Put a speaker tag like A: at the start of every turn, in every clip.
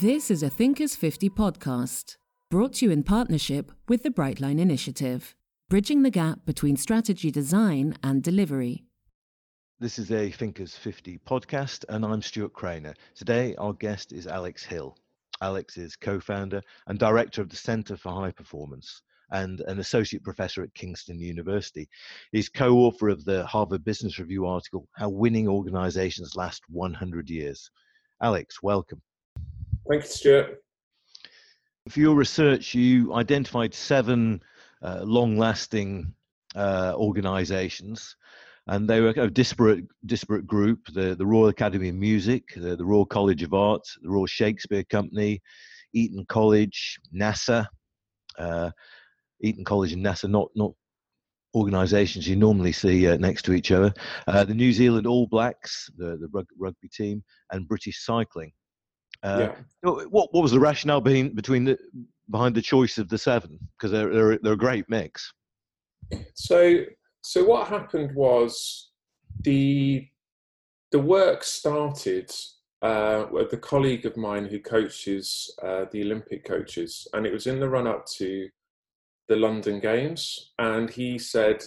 A: This is a Thinkers 50 podcast, brought to you in partnership with the Brightline Initiative, bridging the gap between strategy design and delivery.
B: This is a Thinkers 50 podcast, and I'm Stuart Crainer. Today, our guest is Alex Hill. Alex is co founder and director of the Center for High Performance and an associate professor at Kingston University. He's co author of the Harvard Business Review article, How Winning Organizations Last 100 Years. Alex, welcome.
C: Thank you, Stuart.
B: For your research, you identified seven uh, long lasting uh, organizations and they were a disparate disparate group the the Royal Academy of Music the, the Royal College of Art the Royal Shakespeare Company Eton College NASA uh, Eton College and NASA not not organisations you normally see uh, next to each other uh, the New Zealand All Blacks the the rugby team and British Cycling uh, yeah. what what was the rationale behind between the behind the choice of the seven because they're, they're they're a great mix
C: so so what happened was the the work started uh, with a colleague of mine who coaches uh, the Olympic coaches, and it was in the run up to the London Games, and he said,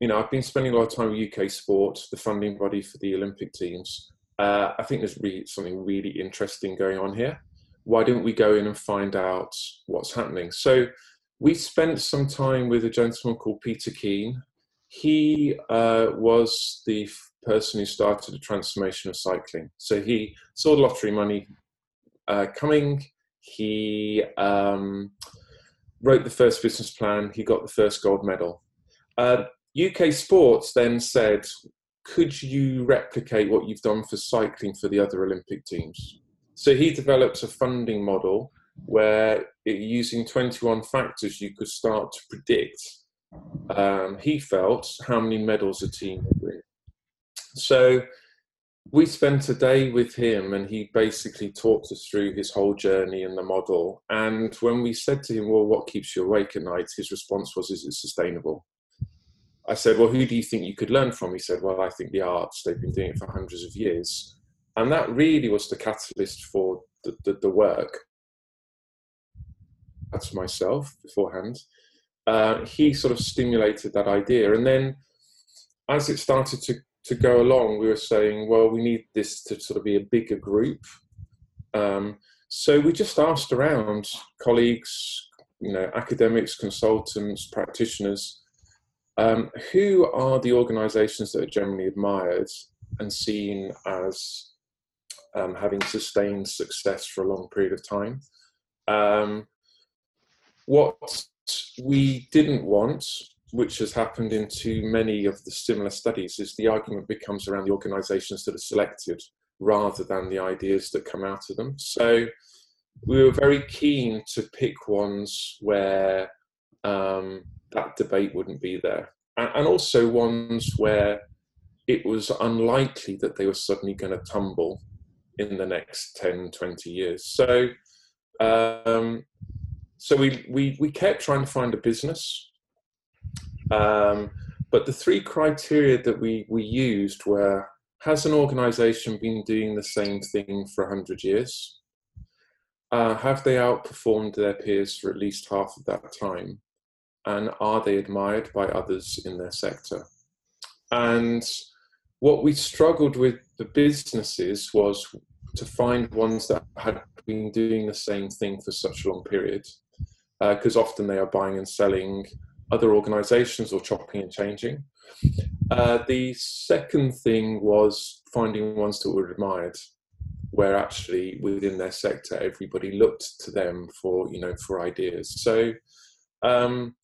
C: you know, I've been spending a lot of time with UK Sport, the funding body for the Olympic teams. Uh, I think there's really something really interesting going on here. Why don't we go in and find out what's happening? So we spent some time with a gentleman called Peter Keen, he uh, was the person who started the transformation of cycling. So he saw the lottery money uh, coming. He um, wrote the first business plan. He got the first gold medal. Uh, UK Sports then said, "Could you replicate what you've done for cycling for the other Olympic teams?" So he developed a funding model where, using 21 factors, you could start to predict um, he felt how many medals a team would win. So we spent a day with him and he basically talked us through his whole journey and the model. And when we said to him, Well, what keeps you awake at night? His response was, Is it sustainable? I said, Well, who do you think you could learn from? He said, Well, I think the arts, they've been doing it for hundreds of years. And that really was the catalyst for the, the, the work. That's myself beforehand uh, he sort of stimulated that idea. And then as it started to, to go along, we were saying, well, we need this to sort of be a bigger group. Um, so we just asked around colleagues, you know, academics, consultants, practitioners, um, who are the organizations that are generally admired and seen as um, having sustained success for a long period of time? Um, what we didn't want, which has happened in too many of the similar studies, is the argument becomes around the organisations that are selected rather than the ideas that come out of them. So we were very keen to pick ones where um, that debate wouldn't be there, and, also ones where it was unlikely that they were suddenly going to tumble in the next 10, 20 years. So um, so we, we, we kept trying to find a business. Um, but the three criteria that we, we used were has an organization been doing the same thing for 100 years? Uh, have they outperformed their peers for at least half of that time? And are they admired by others in their sector? And what we struggled with the businesses was to find ones that had been doing the same thing for such a long period because uh, often they are buying and selling other organizations or chopping and changing. Uh, the second thing was finding ones that were admired, where actually within their sector everybody looked to them for you know for ideas. So um,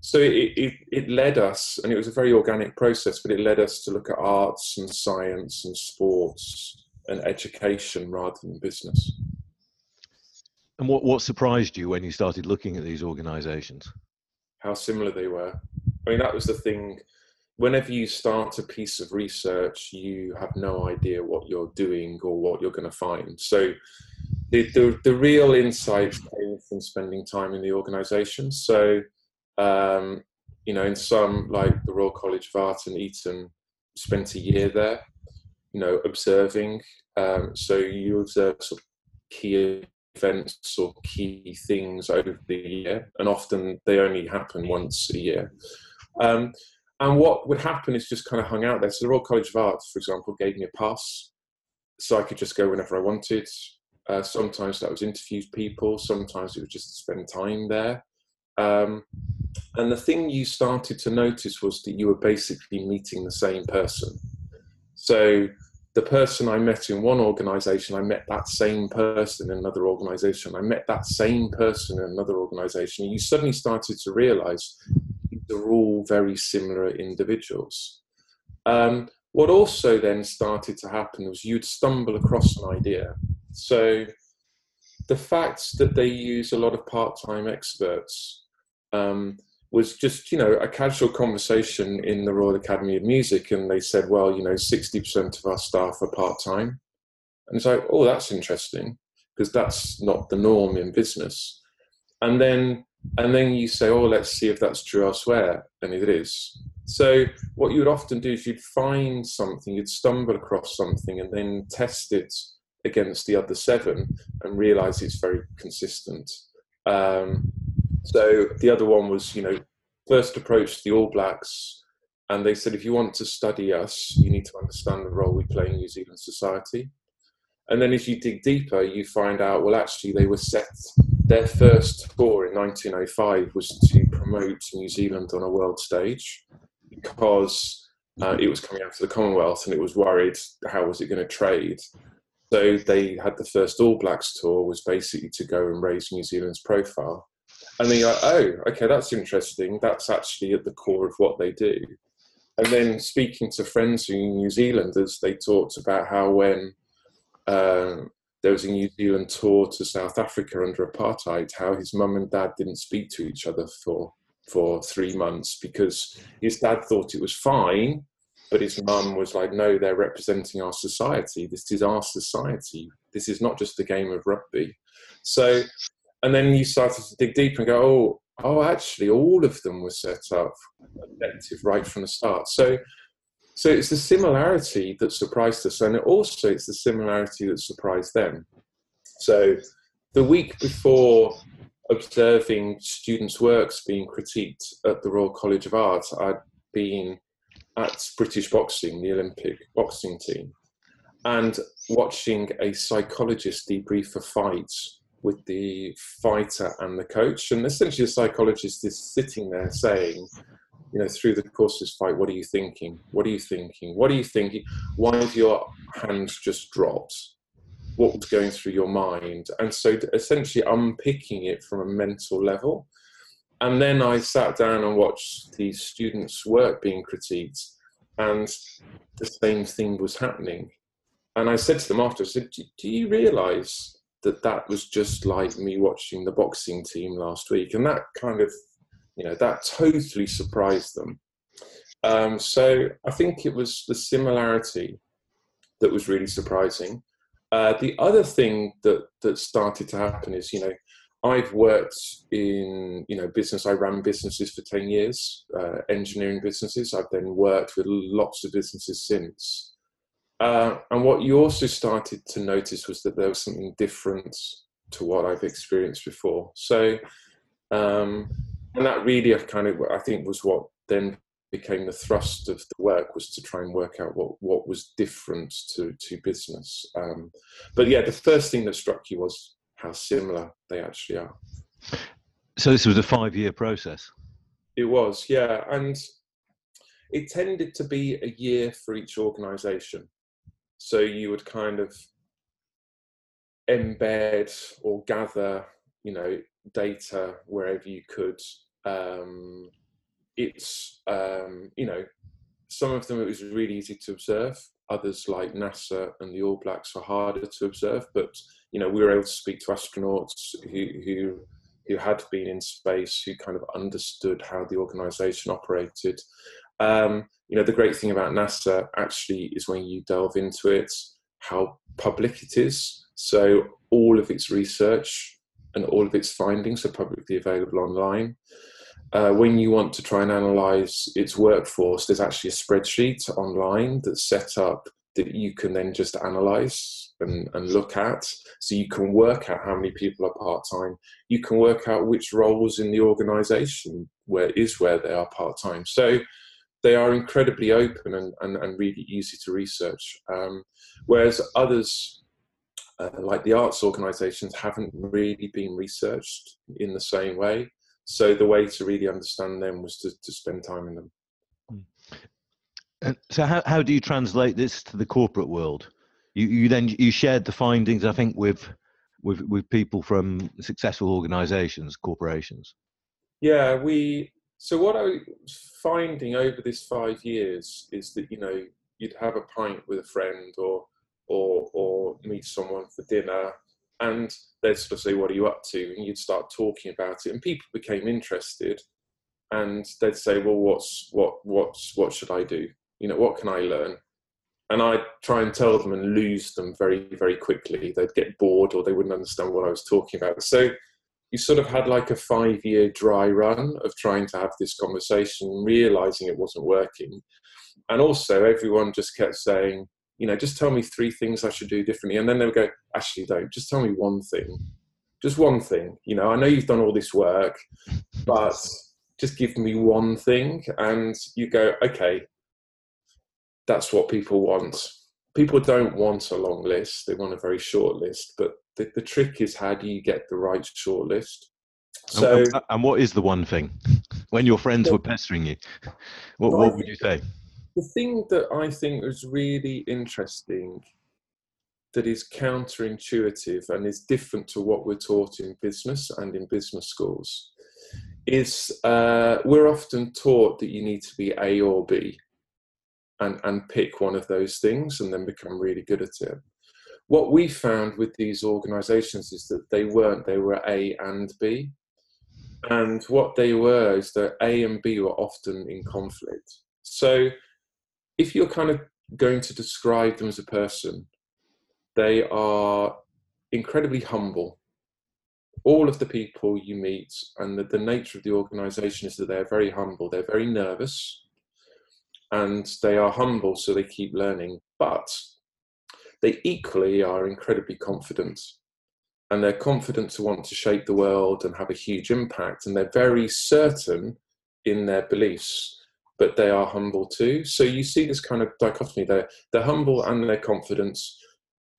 C: so it, it, it led us, and it was a very organic process, but it led us to look at arts and science and sports and education rather than business.
B: And what, what surprised you when you started looking at these organizations?
C: How similar they were. I mean, that was the thing. Whenever you start a piece of research, you have no idea what you're doing or what you're going to find. So, the, the, the real insights came from spending time in the organization. So, um, you know, in some, like the Royal College of Art and Eton, spent a year there, you know, observing. Um, so, you observe sort of key events or key things over the year, and often they only happen once a year. Um, and what would happen is just kind of hung out there. So the Royal College of Art, for example, gave me a pass, so I could just go whenever I wanted. Uh, sometimes that was interview people. Sometimes it was just to spend time there. Um, and the thing you started to notice was that you were basically meeting the same person. So the person I met in one organization, I met that same person in another organization. I met that same person in another organization. You suddenly started to realize they're all very similar individuals. Um, what also then started to happen was you'd stumble across an idea. So the fact that they use a lot of part-time experts um, was just you know a casual conversation in the Royal Academy of Music, and they said, well, you know, sixty percent of our staff are part-time, and it's like, oh, that's interesting because that's not the norm in business. And then and then you say, oh, let's see if that's true elsewhere, and it is. So what you would often do is you'd find something, you'd stumble across something, and then test it against the other seven and realize it's very consistent. Um, so the other one was, you know, first approached the All Blacks, and they said, if you want to study us, you need to understand the role we play in New Zealand society. And then as you dig deeper, you find out, well, actually, they were set, their first tour in 1905 was to promote New Zealand on a world stage because uh, it was coming out to the Commonwealth and it was worried how was it going to trade. So they had the first All Blacks tour was basically to go and raise New Zealand's profile. And then you're like, oh, okay, that's interesting. That's actually at the core of what they do. And then speaking to friends are New Zealanders, they talked about how when um, there was a New Zealand tour to South Africa under apartheid, how his mum and dad didn't speak to each other for for three months because his dad thought it was fine, but his mum was like, "No, they're representing our society. This is our society. This is not just a game of rugby." So, and then you started to dig deep and go, "Oh, oh, actually, all of them were set up effective right from the start." So so it's the similarity that surprised us, and also it's the similarity that surprised them. So the week before observing students' works being critiqued at the Royal College of Art, I'd been at British Boxing, the Olympic boxing team, and watching a psychologist debrief a fight with the fighter and the coach. And essentially, the psychologist is sitting there saying, you know, through the course of this fight, what are you thinking? What are you thinking? What are you thinking? Why have your hands just dropped? What was going through your mind? And so essentially unpicking it from a mental level. And then I sat down and watched these students' work being critiqued, and the same thing was happening. And I said to them after, I said, Do you realize that that was just like me watching the boxing team last week? And that kind of you know that totally surprised them um, so i think it was the similarity that was really surprising uh, the other thing that that started to happen is you know i've worked in you know business i ran businesses for 10 years uh, engineering businesses. I've then worked with lots of businesses since. Uh, and what you also started to notice was that there was something different to what i've experienced before. So um, and that really kind of I think was what then became the thrust of the work was to try and work out what what was different to to business. Um, but yeah, the first thing that struck you was how similar they actually are.
B: So this was a five year process.
C: It was, yeah, and it tended to be a year for each organisation. So you would kind of embed or gather, you know, data wherever you could um, it's um, you know some of them it was really easy to observe. Others like NASA and the All Blacks were harder to observe, but you know we were able to speak to astronauts who who who had been in space, who kind of understood how the organisation operated. Um, you know the great thing about NASA actually is when you delve into it, how public it is. So all of its research and all of its findings are publicly available online uh, when you want to try and analyze its workforce, there's actually a spreadsheet online that's set up that you can then just analyze and, and look at. So you can work out how many people are part time. You can work out which roles in the organization where is where they are part time. So they are incredibly open and, and, and really easy to research. Um, whereas others, uh, like the arts organisations, haven't really been researched in the same way. So the way to really understand them was to, to spend time in them.
B: Hmm. And so, how, how do you translate this to the corporate world? You, you then you shared the findings, I think, with with with people from successful organisations, corporations.
C: Yeah, we so what I was finding over this five years is that you know you'd have a pint with a friend or or or meet someone for dinner, and they'd sort of say, "What are you up to?" and you'd start talking about it, and people became interested, and they'd say, "Well, what's what what's what should I do? You know, what can I learn?" And I'd try and tell them and lose them very very quickly. They'd get bored or they wouldn't understand what I was talking about. So you sort of had like a five year dry run of trying to have this conversation, realizing it wasn't working. And also, everyone just kept saying, you know, just tell me three things I should do differently. And then they would go, actually, don't, just tell me one thing. Just one thing. You know, I know you've done all this work, but just give me one thing. And you go, okay, that's what people want. People don't want a long list, they want a very short list, but the, the trick is how do you get the right short list?
B: So, and, and, what is the one thing when your friends were pestering you? What, what would you say?
C: The thing that I think was really interesting, that is counterintuitive and is different to what we're taught in business and in business schools, is uh, we're often taught that you need to be A or B and, and pick one of those things and then become really good at it what we found with these organizations is that they weren't, they were A and B. And what they were is that A and B were often in conflict. So if you're kind of going to describe them as a person, they are incredibly humble. All of the people you meet and the, the nature of the organization is that they're very humble, they're very nervous, and they are humble, so they keep learning. But they equally are incredibly confident. And they're confident to want to shape the world and have a huge impact. And they're very certain in their beliefs, but they are humble too. So you see this kind of dichotomy. They're, they're humble and they're confident.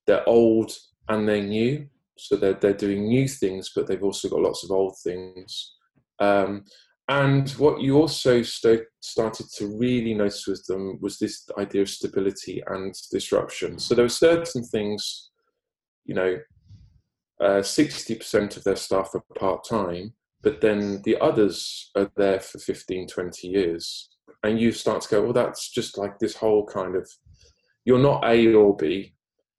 C: They're old and they're new. So they're, they're doing new things, but they've also got lots of old things. Um, and what you also st- started to really notice with them was this idea of stability and disruption. So there were certain things, you know, uh, 60% of their staff are part time, but then the others are there for 15, 20 years. And you start to go, well, that's just like this whole kind of, you're not A or B,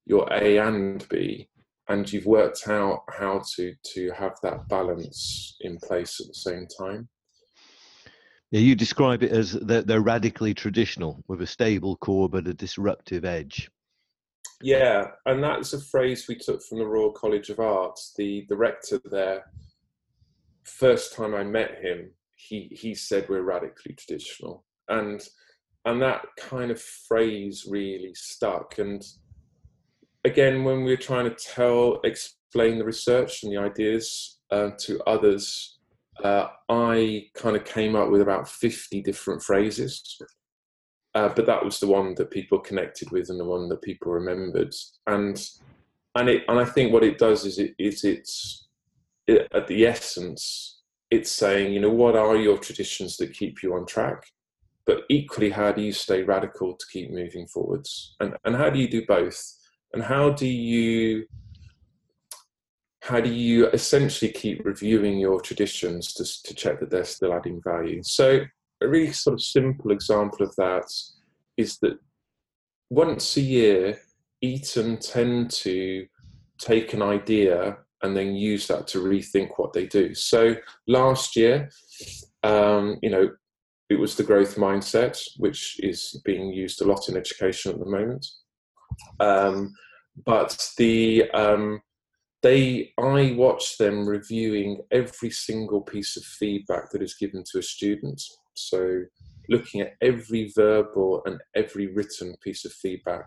C: you're A and B, and you've worked out how to to have that balance in place at the same time.
B: Yeah, you describe it as they're, they're radically traditional with a stable core but a disruptive edge.
C: Yeah, and that's a phrase we took from the Royal College of Arts. The the rector there, first time I met him, he he said we're radically traditional, and and that kind of phrase really stuck. And again, when we we're trying to tell, explain the research and the ideas uh, to others, uh, I kind of came up with about 50 different phrases. Uh, but that was the one that people connected with and the one that people remembered. And and it and I think what it does is it is it's it, at the essence it's saying you know what are your traditions that keep you on track, but equally how do you stay radical to keep moving forwards and and how do you do both and how do you how do you essentially keep reviewing your traditions to, to check that they're still adding value? So, a really sort of simple example of that is that once a year, Eton tend to take an idea and then use that to rethink what they do. So, last year, um, you know, it was the growth mindset, which is being used a lot in education at the moment. Um, but the um, they i watch them reviewing every single piece of feedback that is given to a student so looking at every verbal and every written piece of feedback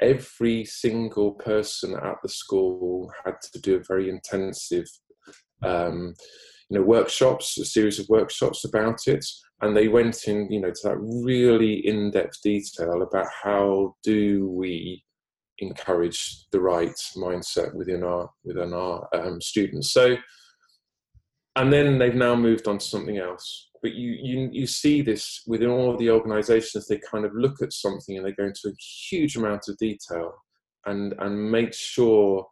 C: every single person at the school had to do a very intensive um, you know workshops a series of workshops about it and they went in you know to that really in-depth detail about how do we encourage the right mindset within our within our um, students. So and then they've now moved on to something else. But you, you you see this within all the organizations they kind of look at something and they go into a huge amount of detail and and make sure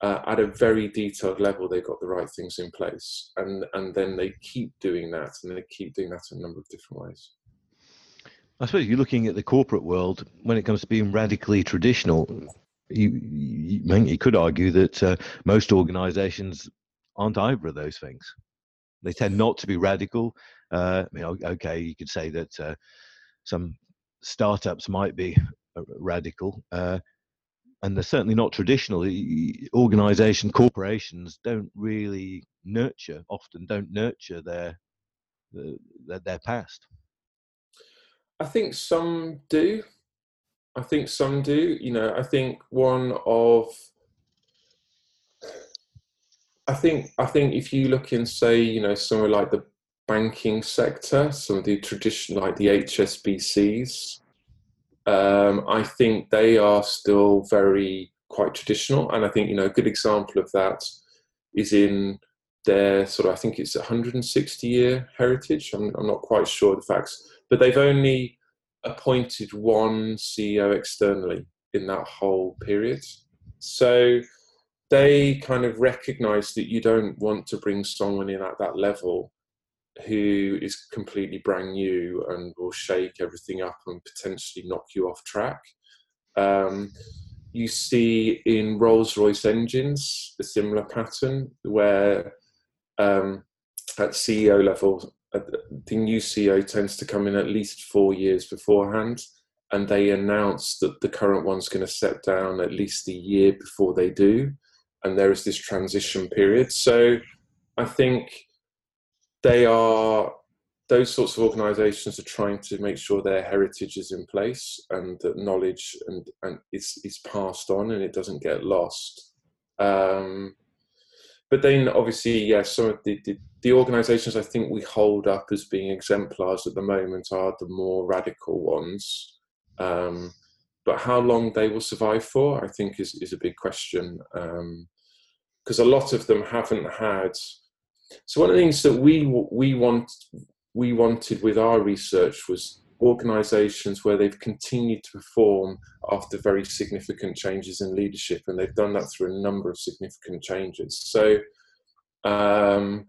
C: uh, at a very detailed level they've got the right things in place. And and then they keep doing that and they keep doing that in a number of different ways.
B: I suppose you're looking at the corporate world when it comes to being radically traditional you you, you could argue that uh, most organizations aren't either of those things. They tend not to be radical. Uh, I mean, okay you could say that uh, some startups might be uh, radical uh, and they're certainly not traditional. Organization, corporations don't really nurture, often don't nurture their their, their past.
C: I think some do. I think some do. You know, I think one of I think I think if you look in, say, you know, somewhere like the banking sector, some of the traditional, like the HSBCs, um, I think they are still very quite traditional, and I think you know a good example of that is in their sort of I think it's 160 year heritage. I'm, I'm not quite sure the facts, but they've only appointed one CEO externally in that whole period. So they kind of recognize that you don't want to bring someone in at that level who is completely brand new and will shake everything up and potentially knock you off track. Um, you see in Rolls Royce engines a similar pattern where um, at CEO level, uh, the new CEO tends to come in at least four years beforehand, and they announce that the current one's going to step down at least a year before they do, and there is this transition period. So I think they are those sorts of organisations are trying to make sure their heritage is in place and that knowledge and, and is, is passed on and it doesn't get lost. Um, but then obviously, yes, yeah, some of the, the, the, organisations I think we hold up as being exemplars at the moment are the more radical ones. Um, but how long they will survive for, I think, is, is a big question. Because um, a lot of them haven't had so one of the things that we we want we wanted with our research was organisations where they've continued to perform after very significant changes in leadership, and they've done that through a number of significant changes. So, um,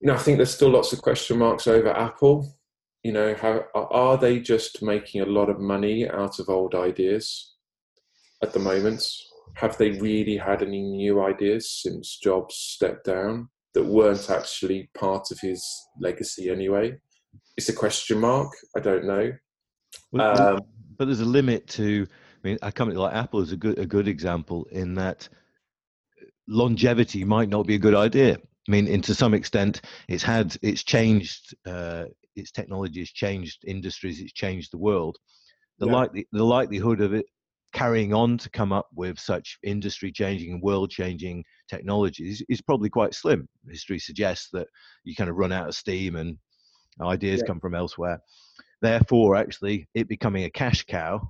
C: you know, I think there's still lots of question marks over Apple. You know, how are they just making a lot of money out of old ideas at the moment? Have they really had any new ideas since Jobs stepped down? That weren't actually part of his legacy anyway. It's a question mark. I don't know.
B: Um, but there's a limit to. I mean, a company like Apple is a good a good example in that longevity might not be a good idea. I mean, and to some extent, it's had it's changed. Uh, its technology has changed industries. It's changed the world. The yeah. likely the likelihood of it carrying on to come up with such industry changing and world changing technologies is probably quite slim. History suggests that you kind of run out of steam and ideas yeah. come from elsewhere. Therefore, actually, it becoming a cash cow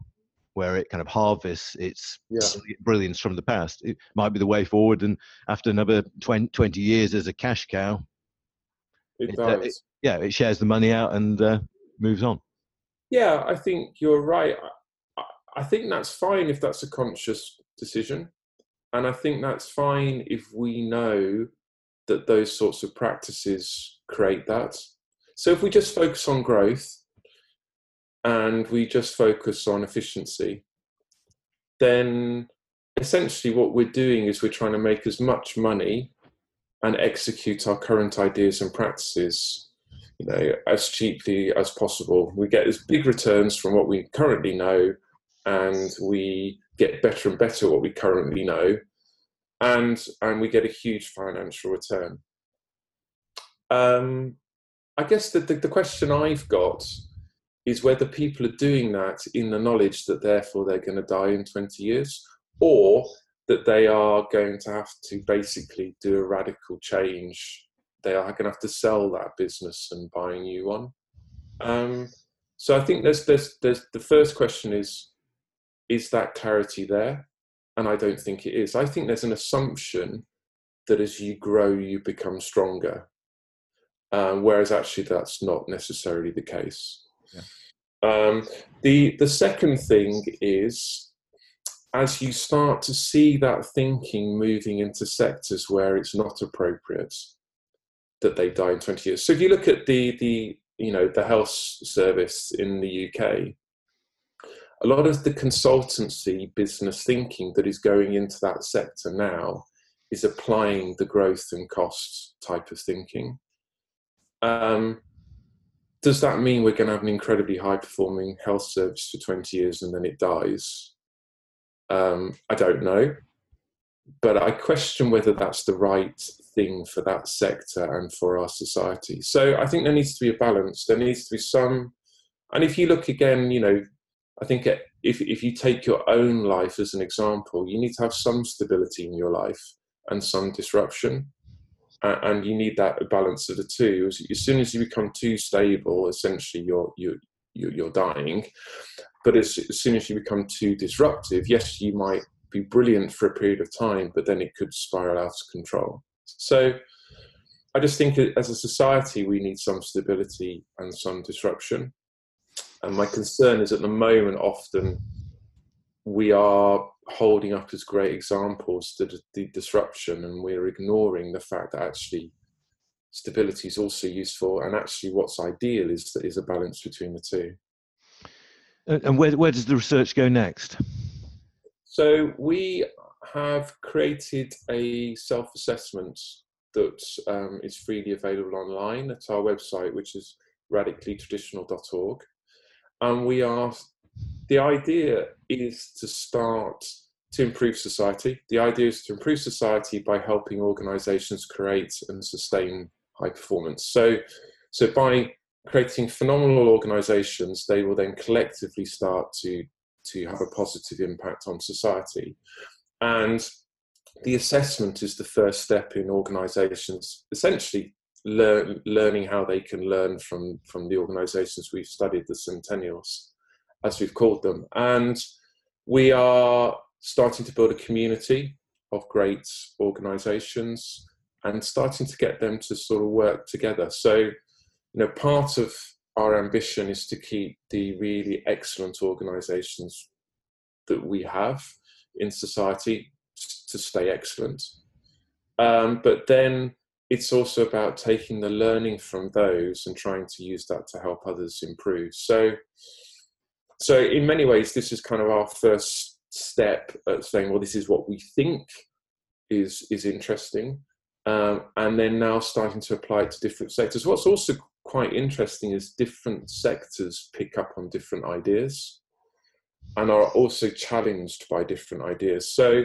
B: where it kind of harvests its yeah. brilliance from the past, it might be the way forward. And after another 20, 20 years as a cash cow,
C: it, it, uh, it,
B: yeah, it shares the money out and uh, moves on.
C: Yeah, I think you're right. I think that's fine if that's a conscious decision. And I think that's fine if we know that those sorts of practices create that. So if we just focus on growth and we just focus on efficiency, then essentially what we're doing is we're trying to make as much money and execute our current ideas and practices you know as cheaply as possible we get as big returns from what we currently know and we get better and better what we currently know, and and we get a huge financial return. Um, I guess the, the, the question I've got is whether people are doing that in the knowledge that therefore they're going to die in 20 years or that they are going to have to basically do a radical change. They are going to have to sell that business and buy a new one. Um, so I think there's, there's, there's the first question is, is that clarity there? And I don't think it is. I think there's an assumption that as you grow, you become stronger. Um, whereas actually that's not necessarily the case. Yeah. Um, the the second thing is as you start to see that thinking moving into sectors where it's not appropriate that they die in 20 years. So if you look at the the you know the health service in the UK, a lot of the consultancy business thinking that is going into that sector now is applying the growth and costs type of thinking. Um, does that mean we're going to have an incredibly high performing health service for 20 years and then it dies? Um, I don't know. But I question whether that's the right thing for that sector and for our society. So I think there needs to be a balance. There needs to be some, and if you look again, you know, I think uh, if, if you take your own life as an example, you need to have some stability in your life and some disruption and you need that balance of the two. As, soon as you become too stable, essentially you're you're, you're dying. But as, as soon as you become too disruptive, yes, you might be brilliant for a period of time, but then it could spiral out of control. So I just think uh, as a society, we need some stability and some disruption. And my concern is at the moment, often we are holding up as great examples the, the disruption and we're ignoring the fact that actually stability is also useful and actually what's ideal is is a balance between the two.
B: And where, where does the research go next?
C: So we have created a self-assessment that um, is freely available online at our website which is radicallytraditional.org and we are the idea is to start to improve society. The idea is to improve society by helping organizations create and sustain high performance. So, so by creating phenomenal organizations, they will then collectively start to, to have a positive impact on society. And the assessment is the first step in organizations essentially learn, learning how they can learn from, from the organizations we've studied, the centennials as we've called them. And we are starting to build a community of great organizations and starting to get them to sort of work together. So, you know, part of our ambition is to keep the really excellent organizations that we have in society to stay excellent. Um, but then it's also about taking the learning from those and trying to use that to help others improve. So, so in many ways, this is kind of our first step at saying, well, this is what we think is is interesting, um, and then now starting to apply it to different sectors. What's also quite interesting is different sectors pick up on different ideas and are also challenged by different ideas. So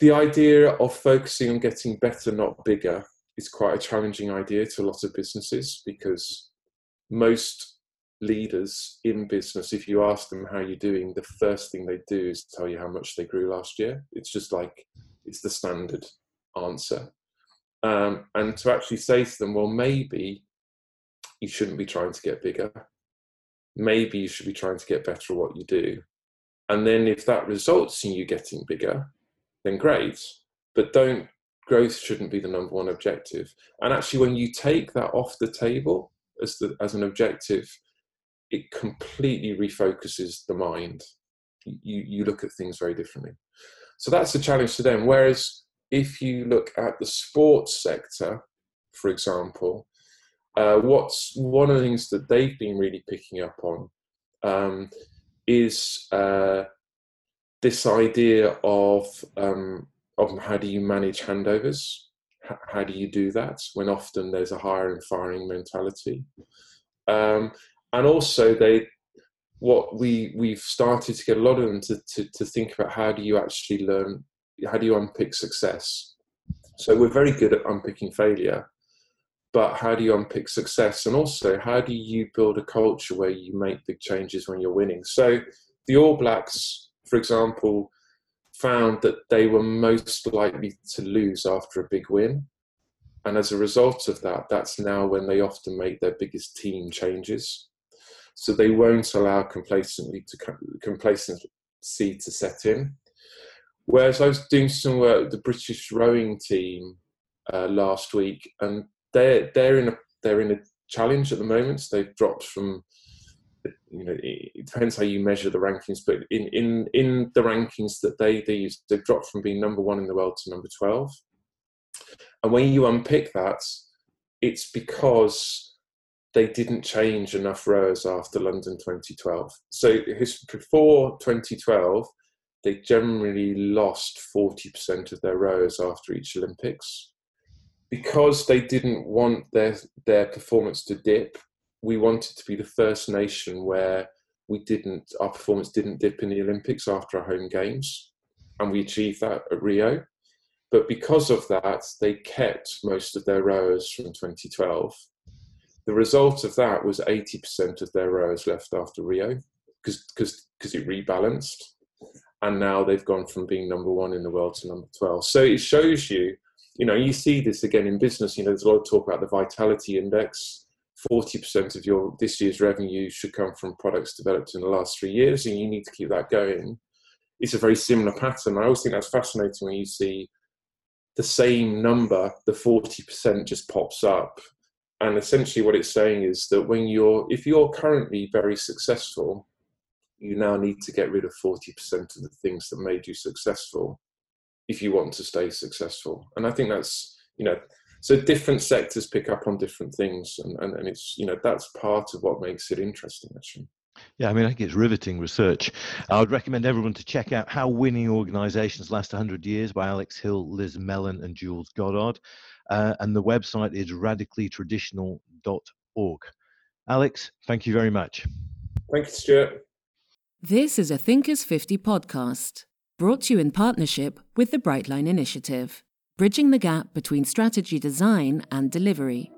C: the idea of focusing on getting better, not bigger, is quite a challenging idea to a lot of businesses because most leaders in business, if you ask them how you're doing, the first thing they do is tell you how much they grew last year. It's just like it's the standard answer. Um, and to actually say to them, well, maybe you shouldn't be trying to get bigger. Maybe you should be trying to get better at what you do. And then if that results in you getting bigger, then great. But don't growth shouldn't be the number one objective. And actually, when you take that off the table as the as an objective, it completely refocuses the mind. You, you look at things very differently. So that's the challenge to them. Whereas if you look at the sports sector, for example, uh, what's one of the things that they've been really picking up on um, is uh, this idea of um, of how do you manage handovers? H- how do you do that when often there's a hiring and firing mentality? Um, and also they what we we've started to get a lot of them to, to, to think about how do you actually learn how do you unpick success so we're very good at unpicking failure but how do you unpick success? And also, how do you build a culture where you make big changes when you're winning? So, the All Blacks, for example, found that they were most likely to lose after a big win. And as a result of that, that's now when they often make their biggest team changes. So they won't allow complacency to complacency to set in. Whereas I was doing some work with the British rowing team uh, last week, and they're they're in a they're in a challenge at the moment. So they've dropped from you know it depends how you measure the rankings, but in in in the rankings that they they use, they've dropped from being number one in the world to number twelve. And when you unpick that, it's because they didn't change enough rowers after London 2012. So before 2012, they generally lost 40% of their rowers after each Olympics. Because they didn't want their, their performance to dip, we wanted to be the first nation where we didn't, our performance didn't dip in the Olympics after our home games. And we achieved that at Rio. But because of that, they kept most of their rowers from 2012. The result of that was 80% of their rowers left after Rio because it rebalanced. And now they've gone from being number one in the world to number 12. So it shows you, you know, you see this again in business. You know, there's a lot of talk about the vitality index. 40% of your this year's revenue should come from products developed in the last three years, and you need to keep that going. It's a very similar pattern. I always think that's fascinating when you see the same number, the 40% just pops up. And essentially what it's saying is that when you're, if you're currently very successful, you now need to get rid of 40% of the things that made you successful if you want to stay successful. And I think that's, you know, so different sectors pick up on different things and, and, and it's, you know, that's part of what makes it interesting actually.
B: Yeah, I mean, I think it's riveting research. I would recommend everyone to check out How Winning Organizations Last 100 Years by Alex Hill, Liz Mellon, and Jules Goddard. Uh, and the website is radicallytraditional.org. Alex, thank you very much.
C: Thank you, Stuart.
A: This is a Thinkers 50 podcast, brought to you in partnership with the Brightline Initiative, bridging the gap between strategy design and delivery.